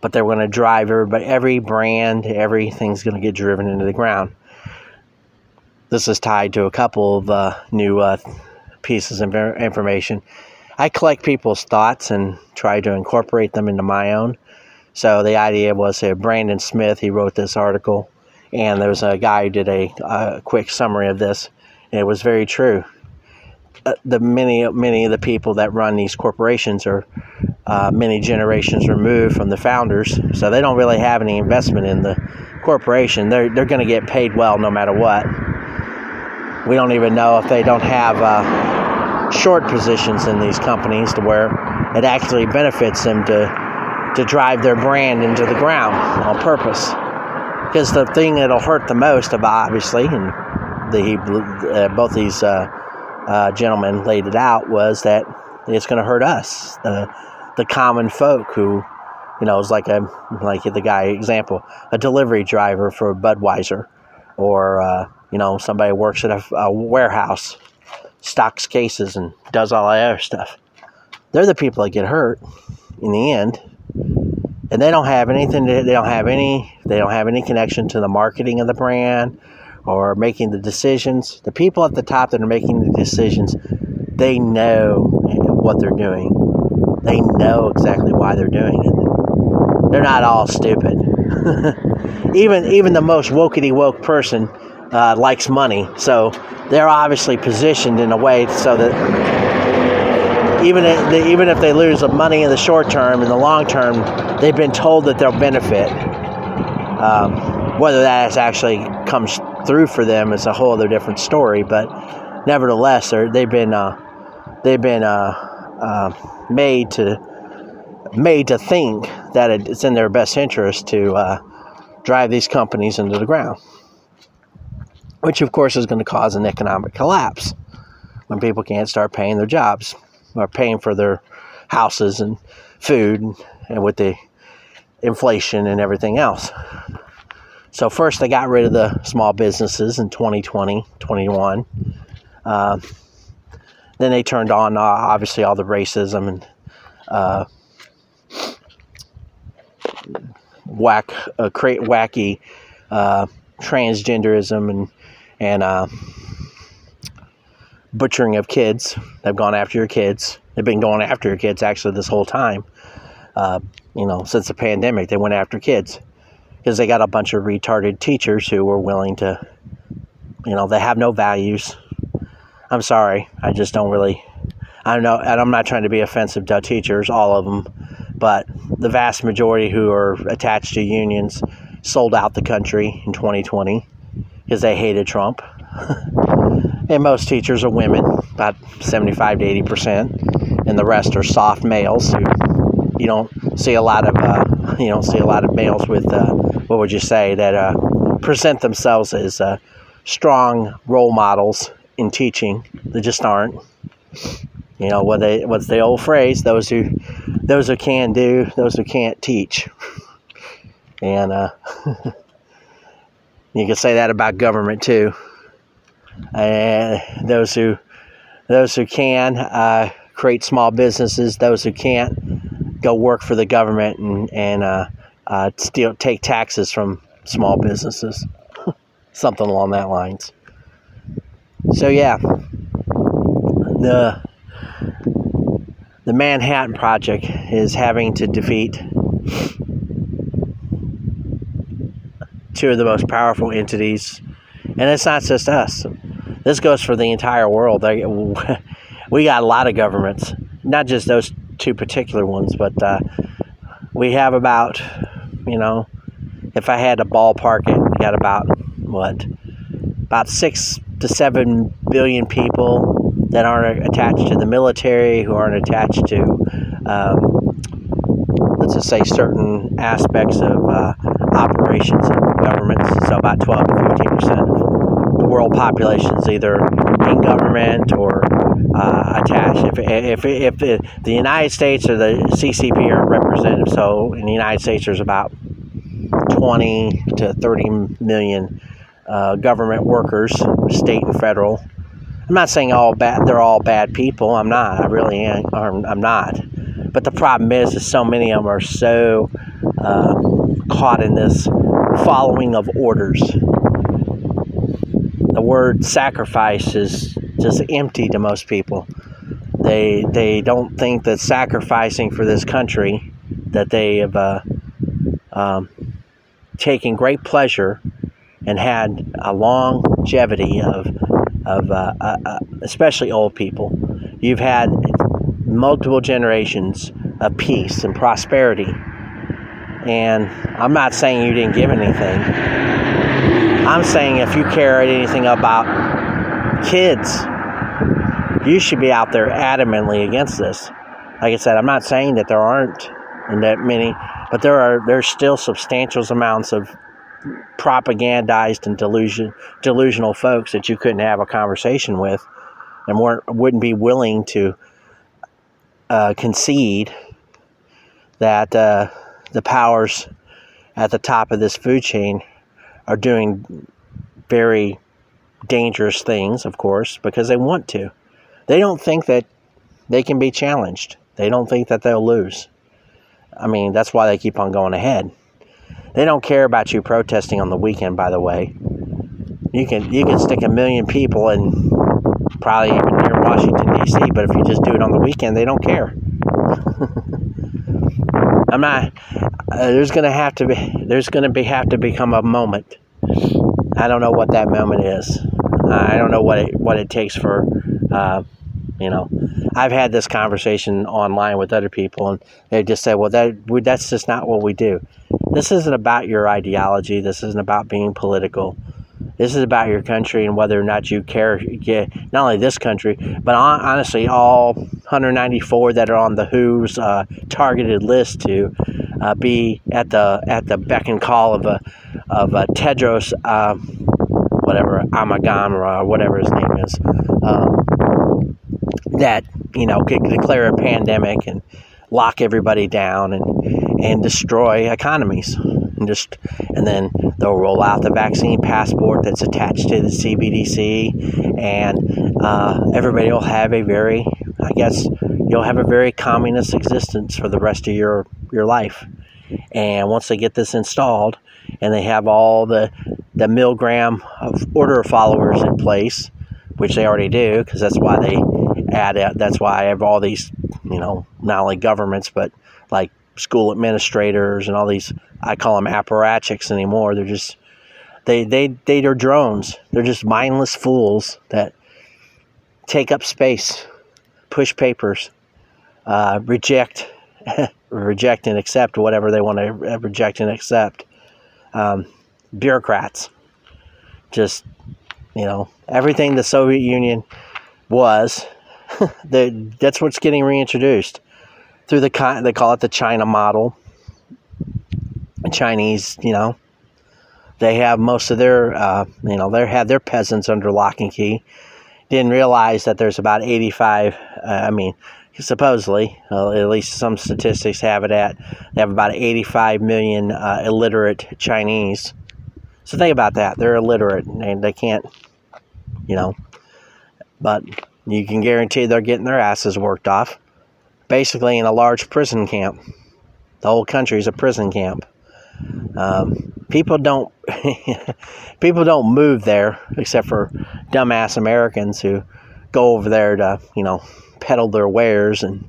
but they're going to drive everybody every brand everything's going to get driven into the ground. This is tied to a couple of uh, new uh, pieces of information. I collect people's thoughts and try to incorporate them into my own. So the idea was uh, brandon smith he wrote this article and there was a guy who did a, a quick summary of this and it was very true the many many of the people that run these corporations are uh, many generations removed from the founders, so they don't really have any investment in the corporation. They're they're going to get paid well no matter what. We don't even know if they don't have uh, short positions in these companies to where it actually benefits them to to drive their brand into the ground on purpose. Because the thing that'll hurt the most, obviously, and the uh, both these uh, uh, gentleman laid it out was that it's going to hurt us, the the common folk who, you know, is like a like the guy example, a delivery driver for Budweiser, or uh, you know somebody works at a, a warehouse, stocks cases and does all that other stuff. They're the people that get hurt in the end, and they don't have anything. To, they don't have any. They don't have any connection to the marketing of the brand or making the decisions, the people at the top that are making the decisions, they know what they're doing. They know exactly why they're doing it. They're not all stupid. even even the most wokety woke person uh, likes money, so they're obviously positioned in a way so that even if they, even if they lose the money in the short term, in the long term, they've been told that they'll benefit. Um, whether that actually comes through for them is a whole other different story. But nevertheless, they've been uh, they've been uh, uh, made to made to think that it's in their best interest to uh, drive these companies into the ground, which of course is going to cause an economic collapse when people can't start paying their jobs or paying for their houses and food and with the inflation and everything else. So first they got rid of the small businesses in 2020, 21. Uh, then they turned on uh, obviously all the racism and uh, whack, uh, create wacky uh, transgenderism and and uh, butchering of kids. They've gone after your kids. They've been going after your kids actually this whole time. You know, since the pandemic, they went after kids because they got a bunch of retarded teachers who were willing to, you know, they have no values. I'm sorry, I just don't really. I don't know, and I'm not trying to be offensive to teachers, all of them, but the vast majority who are attached to unions sold out the country in 2020 because they hated Trump. and most teachers are women, about 75 to 80 percent, and the rest are soft males who you don't see a lot of uh, you don't see a lot of males with uh, what would you say that uh, present themselves as uh, strong role models in teaching. They just aren't. You know what they what's the old phrase? Those who those who can do, those who can't teach. And uh, you can say that about government too. And those who those who can uh, create small businesses, those who can't go work for the government and and uh, uh, steal, take taxes from small businesses, something along that lines. So yeah, the the Manhattan Project is having to defeat two of the most powerful entities, and it's not just us. This goes for the entire world. We got a lot of governments, not just those two particular ones, but uh, we have about you know, if I had to ballpark it, we got about what, about six to seven billion people that aren't attached to the military, who aren't attached to um, let's just say certain aspects of uh, operations of governments. So about 12 to 15 percent world populations, either in government or uh, attached. If, if, if, the United States or the CCP are representative, so in the United States there's about 20 to 30 million uh, government workers, state and federal. I'm not saying all bad; they're all bad people. I'm not. I really am. I'm not. But the problem is, is so many of them are so uh, caught in this following of orders. Word sacrifice is just empty to most people. They they don't think that sacrificing for this country that they have uh, um, taken great pleasure and had a longevity of of uh, uh, uh especially old people. You've had multiple generations of peace and prosperity. And I'm not saying you didn't give anything. I'm saying if you cared anything about kids, you should be out there adamantly against this. Like I said, I'm not saying that there aren't that many, but there are there's still substantial amounts of propagandized and delusion delusional folks that you couldn't have a conversation with and weren't wouldn't be willing to uh, concede that uh, the powers at the top of this food chain are doing very dangerous things, of course, because they want to. They don't think that they can be challenged. They don't think that they'll lose. I mean, that's why they keep on going ahead. They don't care about you protesting on the weekend, by the way. You can you can stick a million people in probably even near Washington D.C., but if you just do it on the weekend, they don't care. I'm not. Uh, there's gonna have to be. There's gonna be have to become a moment. I don't know what that moment is. I don't know what it what it takes for. Uh, you know, I've had this conversation online with other people, and they just say, "Well, that we, that's just not what we do." This isn't about your ideology. This isn't about being political. This is about your country and whether or not you care. Not only this country, but honestly, all 194 that are on the WHO's uh, targeted list to uh, be at the at the beck and call of a of a Tedros, uh, whatever Amagan or whatever his name is, um, that you know could declare a pandemic and lock everybody down and and destroy economies and just and then they'll roll out the vaccine passport that's attached to the CBDC, and uh, everybody will have a very, I guess, you'll have a very communist existence for the rest of your your life. And once they get this installed, and they have all the the Milgram of order followers in place, which they already do, because that's why they add. That's why I have all these, you know, not only governments but like school administrators and all these I call them apparatchiks anymore. They're just they they they are drones. They're just mindless fools that take up space, push papers, uh, reject reject and accept whatever they want to reject and accept. Um, bureaucrats, just you know everything the Soviet Union was. that's what's getting reintroduced through the they call it the China model. Chinese, you know, they have most of their, uh, you know, they have their peasants under lock and key. Didn't realize that there's about 85. Uh, I mean, supposedly, uh, at least some statistics have it at, they have about 85 million uh, illiterate Chinese. So think about that. They're illiterate and they can't, you know, but you can guarantee they're getting their asses worked off basically in a large prison camp. The whole country is a prison camp. Um, people don't people don't move there except for dumbass Americans who go over there to you know peddle their wares and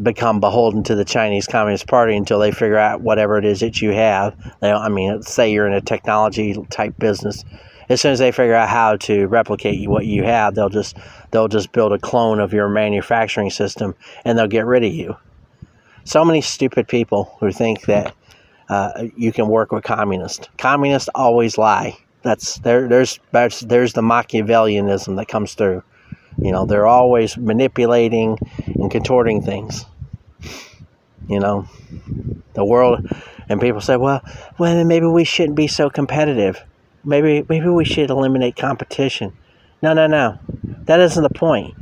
become beholden to the Chinese Communist Party until they figure out whatever it is that you have. They, I mean, say you're in a technology type business. As soon as they figure out how to replicate what you have, they'll just they'll just build a clone of your manufacturing system and they'll get rid of you. So many stupid people who think that uh, you can work with communists. Communists always lie. That's there. There's there's the Machiavellianism that comes through. You know, they're always manipulating and contorting things. You know, the world, and people say, well, well, then maybe we shouldn't be so competitive. Maybe, maybe we should eliminate competition. No, no, no. That isn't the point.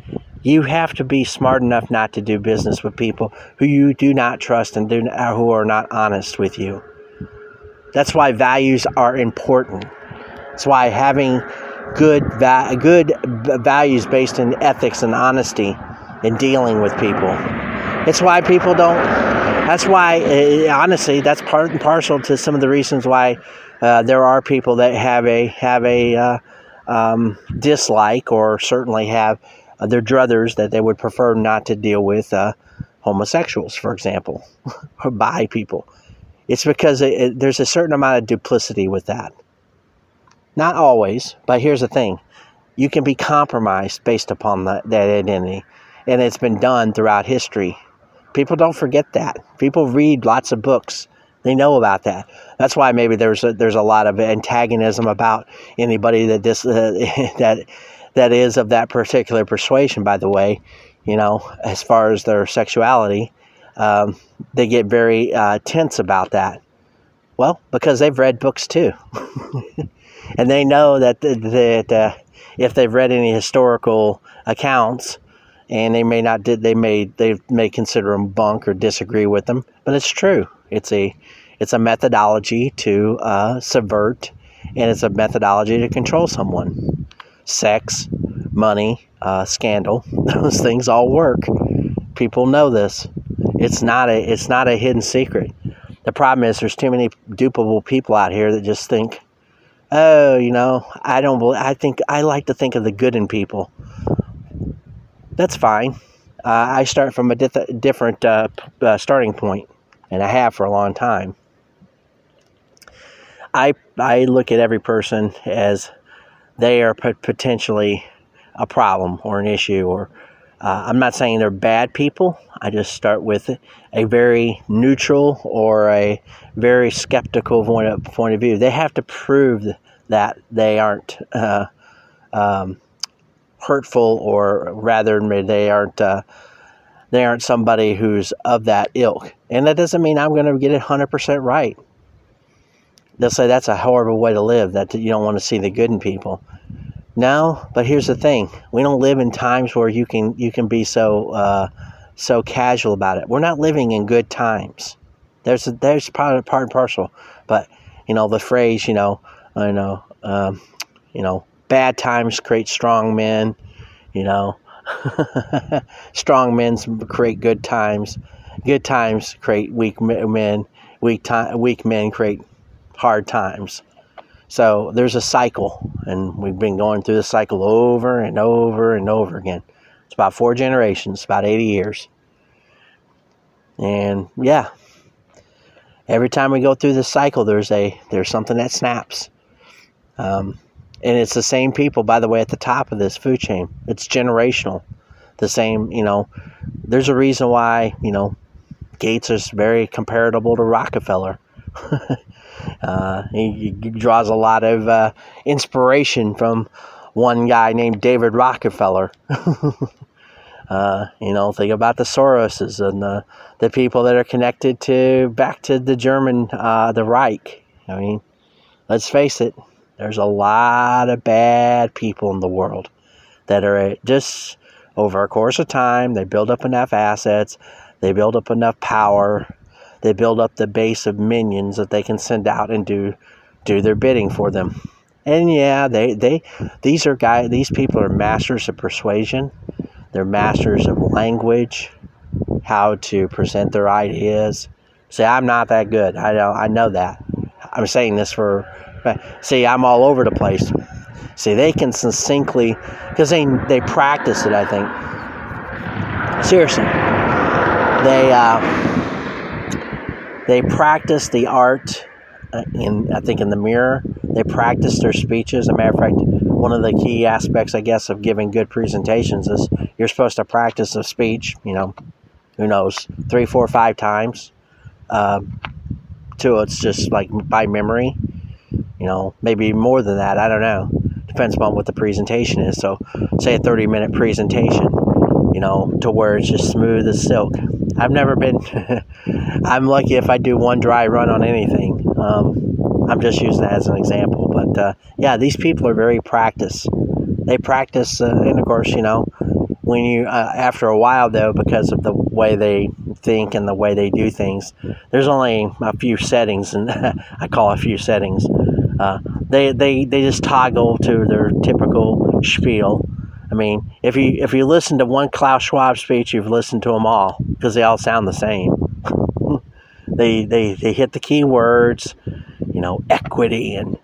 You have to be smart enough not to do business with people who you do not trust and do who are not honest with you. That's why values are important. That's why having good va- good values based in ethics and honesty in dealing with people. It's why people don't. That's why, uh, honestly, that's part and parcel to some of the reasons why uh, there are people that have a have a uh, um, dislike or certainly have uh, their druthers that they would prefer not to deal with uh, homosexuals, for example, or bi people. It's because it, it, there's a certain amount of duplicity with that. Not always, but here's the thing you can be compromised based upon that, that identity, and it's been done throughout history. People don't forget that. People read lots of books. They know about that. That's why maybe there's a, there's a lot of antagonism about anybody that this uh, that that is of that particular persuasion. By the way, you know, as far as their sexuality, um, they get very uh, tense about that. Well, because they've read books too. and they know that that uh, if they've read any historical accounts, and they may not did they may they may consider them bunk or disagree with them, but it's true. It's a it's a methodology to uh, subvert, and it's a methodology to control someone. Sex, money, uh, scandal, those things all work. People know this. It's not a it's not a hidden secret. The problem is there's too many dupable people out here that just think oh, you know, I don't believe, I think, I like to think of the good in people. That's fine. Uh, I start from a dif- different uh, uh, starting point, and I have for a long time. I, I look at every person as they are potentially a problem or an issue or uh, I'm not saying they're bad people. I just start with a very neutral or a very skeptical point of, point of view. They have to prove that they aren't uh, um, hurtful, or rather, they aren't uh, they aren't somebody who's of that ilk. And that doesn't mean I'm going to get it 100% right. They'll say that's a horrible way to live. That you don't want to see the good in people. No, but here's the thing: we don't live in times where you can you can be so uh, so casual about it. We're not living in good times. There's a, there's part part and parcel, but you know the phrase, you know, I know, um, you know, bad times create strong men. You know, strong men create good times. Good times create weak men. Weak time, weak men create hard times. So there's a cycle, and we've been going through the cycle over and over and over again. It's about four generations, about 80 years. And yeah, every time we go through this cycle, there's a there's something that snaps. Um, and it's the same people, by the way, at the top of this food chain. It's generational. The same, you know. There's a reason why you know Gates is very comparable to Rockefeller. Uh, he, draws a lot of uh, inspiration from one guy named David Rockefeller. uh, you know, think about the Soroses and the, the people that are connected to back to the German, uh, the Reich. I mean, let's face it, there's a lot of bad people in the world that are just over a course of time, they build up enough assets, they build up enough power they build up the base of minions that they can send out and do do their bidding for them. And yeah, they, they these are guys these people are masters of persuasion. They're masters of language, how to present their ideas. See, I'm not that good. I know I know that. I'm saying this for see, I'm all over the place. See, they can succinctly because they they practice it, I think. Seriously. They uh they practice the art uh, in, I think, in the mirror. They practice their speeches. As a matter of fact, one of the key aspects, I guess, of giving good presentations is you're supposed to practice a speech. You know, who knows, three, four, five times. Um, two, it's just like by memory. You know, maybe more than that. I don't know. Depends upon what the presentation is. So, say a 30 minute presentation, you know, to where it's just smooth as silk I've never been. I'm lucky if I do one dry run on anything. Um, I'm just using that as an example. But uh, yeah, these people are very practiced. They practice, uh, and of course, you know, when you uh, after a while though, because of the way they think and the way they do things, there's only a few settings, and I call a few settings. Uh, they they they just toggle to their typical spiel mean, if you if you listen to one Klaus Schwab speech, you've listened to them all because they all sound the same. they they they hit the key words, you know, equity and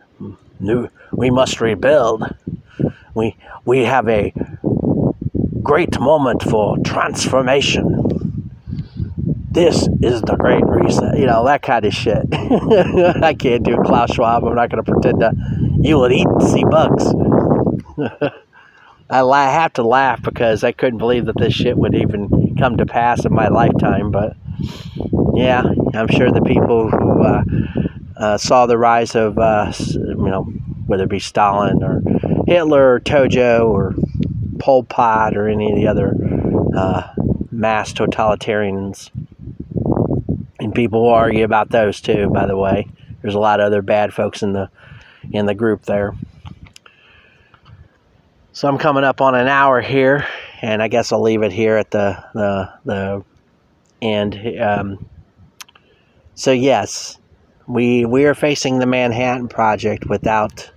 new. We must rebuild. We we have a great moment for transformation. This is the great reset. You know that kind of shit. I can't do Klaus Schwab. I'm not going to pretend to. You would eat and see bugs. I, la- have to laugh because I couldn't believe that this shit would even come to pass in my lifetime. But yeah, I'm sure the people who uh, uh, saw the rise of, uh, you know, whether it be Stalin or Hitler or Tojo or Pol Pot or any of the other uh, mass totalitarians. And people will argue about those too, by the way. There's a lot of other bad folks in the in the group there. So I'm coming up on an hour here, and I guess I'll leave it here at the the the end. Um, so yes, we we are facing the Manhattan Project without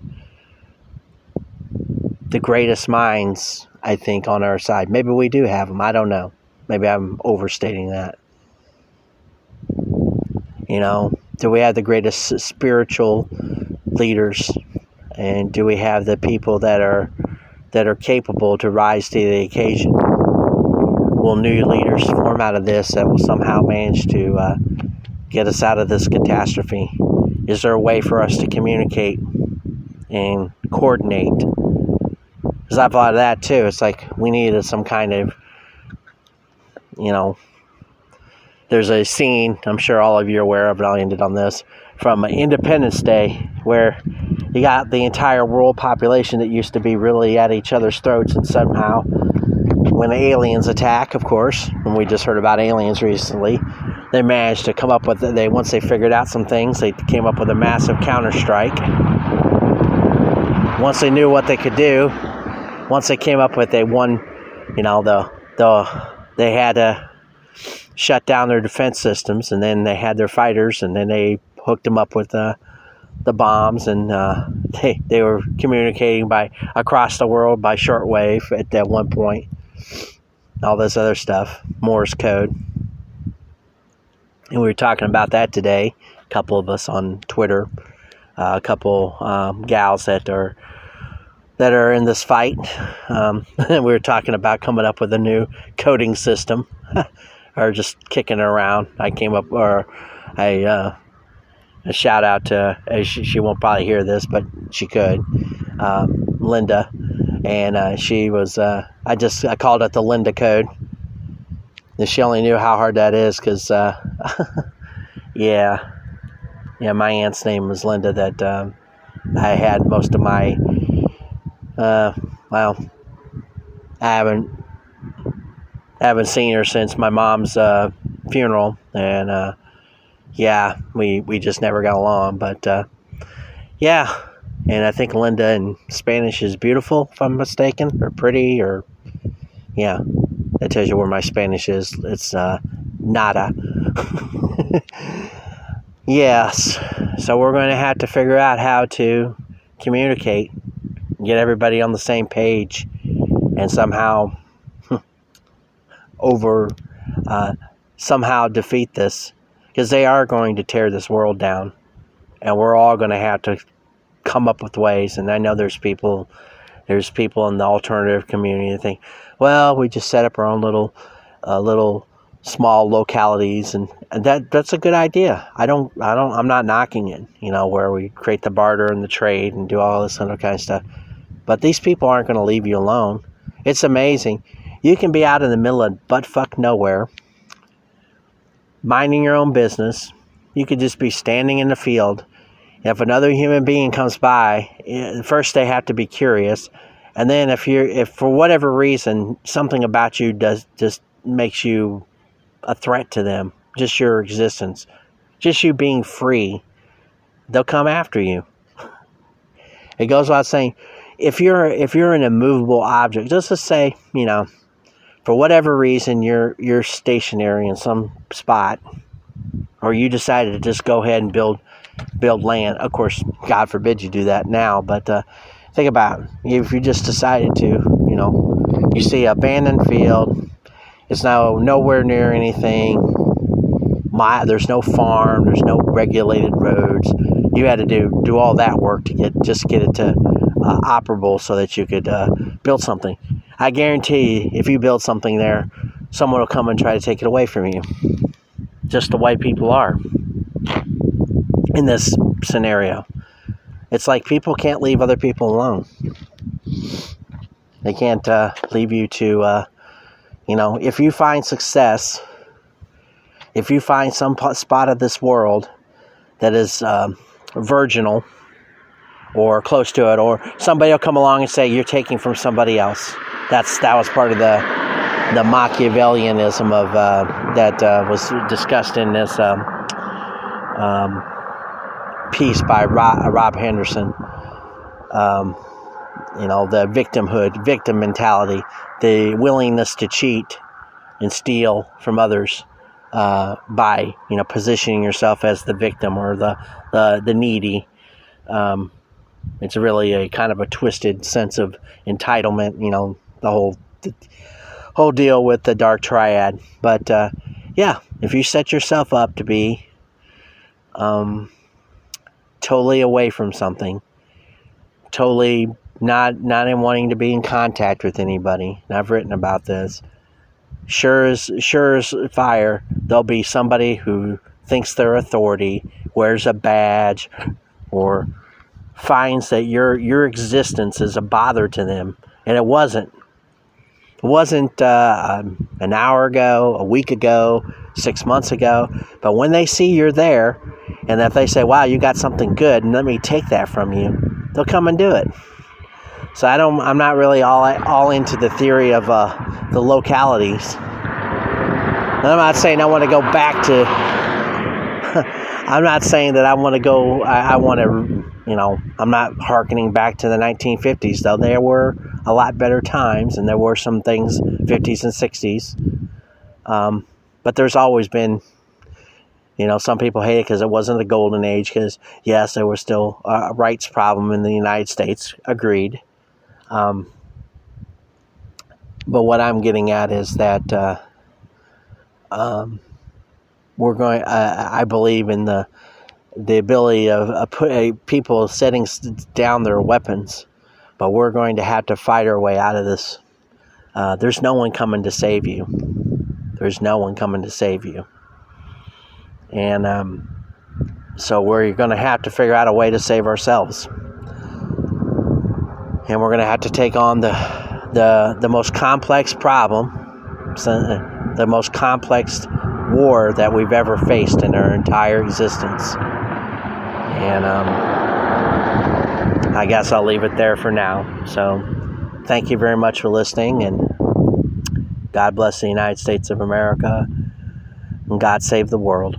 the greatest minds, I think, on our side. Maybe we do have them. I don't know. Maybe I'm overstating that. You know, do we have the greatest spiritual leaders? And do we have the people that are that are capable to rise to the occasion. Will new leaders form out of this that will somehow manage to uh, get us out of this catastrophe? Is there a way for us to communicate and coordinate? Because I've thought of that too. It's like we needed some kind of, you know, there's a scene, I'm sure all of you are aware of, but I'll end it on this, from Independence Day where you got the entire world population that used to be really at each other's throats, and somehow, when aliens attack, of course, and we just heard about aliens recently, they managed to come up with they once they figured out some things, they came up with a massive counter strike. Once they knew what they could do, once they came up with a one, you know, the the they had to shut down their defense systems, and then they had their fighters, and then they hooked them up with uh, the bombs, and uh, they they were communicating by across the world by shortwave at that one point. All this other stuff, Morse code, and we were talking about that today. A couple of us on Twitter, uh, a couple um, gals that are that are in this fight. Um, we were talking about coming up with a new coding system, or just kicking around. I came up, or I uh, a shout out to uh, she, she won't probably hear this, but she could. Um, Linda, and uh, she was. Uh, I just I called it the Linda code. And she only knew how hard that is because, uh, yeah, yeah, my aunt's name was Linda. That um, I had most of my. Uh, well, I haven't haven't seen her since my mom's uh, funeral, and yeah, we, we just never got along. But uh, yeah, and I think Linda in Spanish is beautiful, if I'm mistaken, or pretty, or yeah, that tells you where my Spanish is. It's uh, nada. yes, so we're going to have to figure out how to communicate, get everybody on the same page, and somehow over uh, somehow defeat this because they are going to tear this world down, and we're all going to have to come up with ways. And I know there's people, there's people in the alternative community that think, well, we just set up our own little, uh, little small localities, and, and that that's a good idea. I don't, I don't, I'm not knocking it. You know, where we create the barter and the trade and do all this other kind of stuff. But these people aren't going to leave you alone. It's amazing. You can be out in the middle of buttfuck nowhere minding your own business. You could just be standing in the field. If another human being comes by, eh, first they have to be curious, and then if you're if for whatever reason something about you does just makes you a threat to them, just your existence, just you being free, they'll come after you. It goes without saying, if you're if you're an immovable object, just to say, you know, for whatever reason you're you're stationary in some spot, or you decided to just go ahead and build build land. Of course, God forbid you do that now, but uh, think about it. if you just decided to, you know, you see abandoned field, it's now nowhere near anything. My, there's no farm, there's no regulated roads. You had to do do all that work to get just get it to uh, operable so that you could uh, build something. I guarantee you, if you build something there, someone will come and try to take it away from you. Just the way people are in this scenario. It's like people can't leave other people alone. They can't uh, leave you to, uh, you know, if you find success, if you find some spot of this world that is um, virginal or close to it, or somebody will come along and say you're taking from somebody else. That's that was part of the the Machiavellianism of uh, that uh, was discussed in this um, um, piece by Rob, Rob Henderson. Um, you know, the victimhood, victim mentality, the willingness to cheat and steal from others uh, by you know positioning yourself as the victim or the the, the needy. Um, it's really a kind of a twisted sense of entitlement. You know, the whole the whole deal with the dark triad. But uh, yeah, if you set yourself up to be um, totally away from something, totally not not in wanting to be in contact with anybody. And I've written about this. Sure as sure as fire, there'll be somebody who thinks they're authority, wears a badge, or finds that your your existence is a bother to them, and it wasn't. It wasn't uh, um, an hour ago, a week ago, six months ago. But when they see you're there, and if they say, "Wow, you got something good," and let me take that from you, they'll come and do it. So I don't. I'm not really all all into the theory of uh, the localities. And I'm not saying I want to go back to. I'm not saying that I want to go. I, I want to you know, I'm not harkening back to the 1950s, though there were a lot better times and there were some things, 50s and 60s. Um, but there's always been, you know, some people hate it because it wasn't the golden age, because, yes, there was still a rights problem in the United States, agreed. Um, but what I'm getting at is that uh, um, we're going, uh, I believe in the the ability of uh, put, uh, people setting down their weapons, but we're going to have to fight our way out of this. Uh, there's no one coming to save you. There's no one coming to save you. And um, so we're going to have to figure out a way to save ourselves. And we're going to have to take on the, the, the most complex problem, the most complex war that we've ever faced in our entire existence. And um, I guess I'll leave it there for now. So thank you very much for listening, and God bless the United States of America, and God save the world.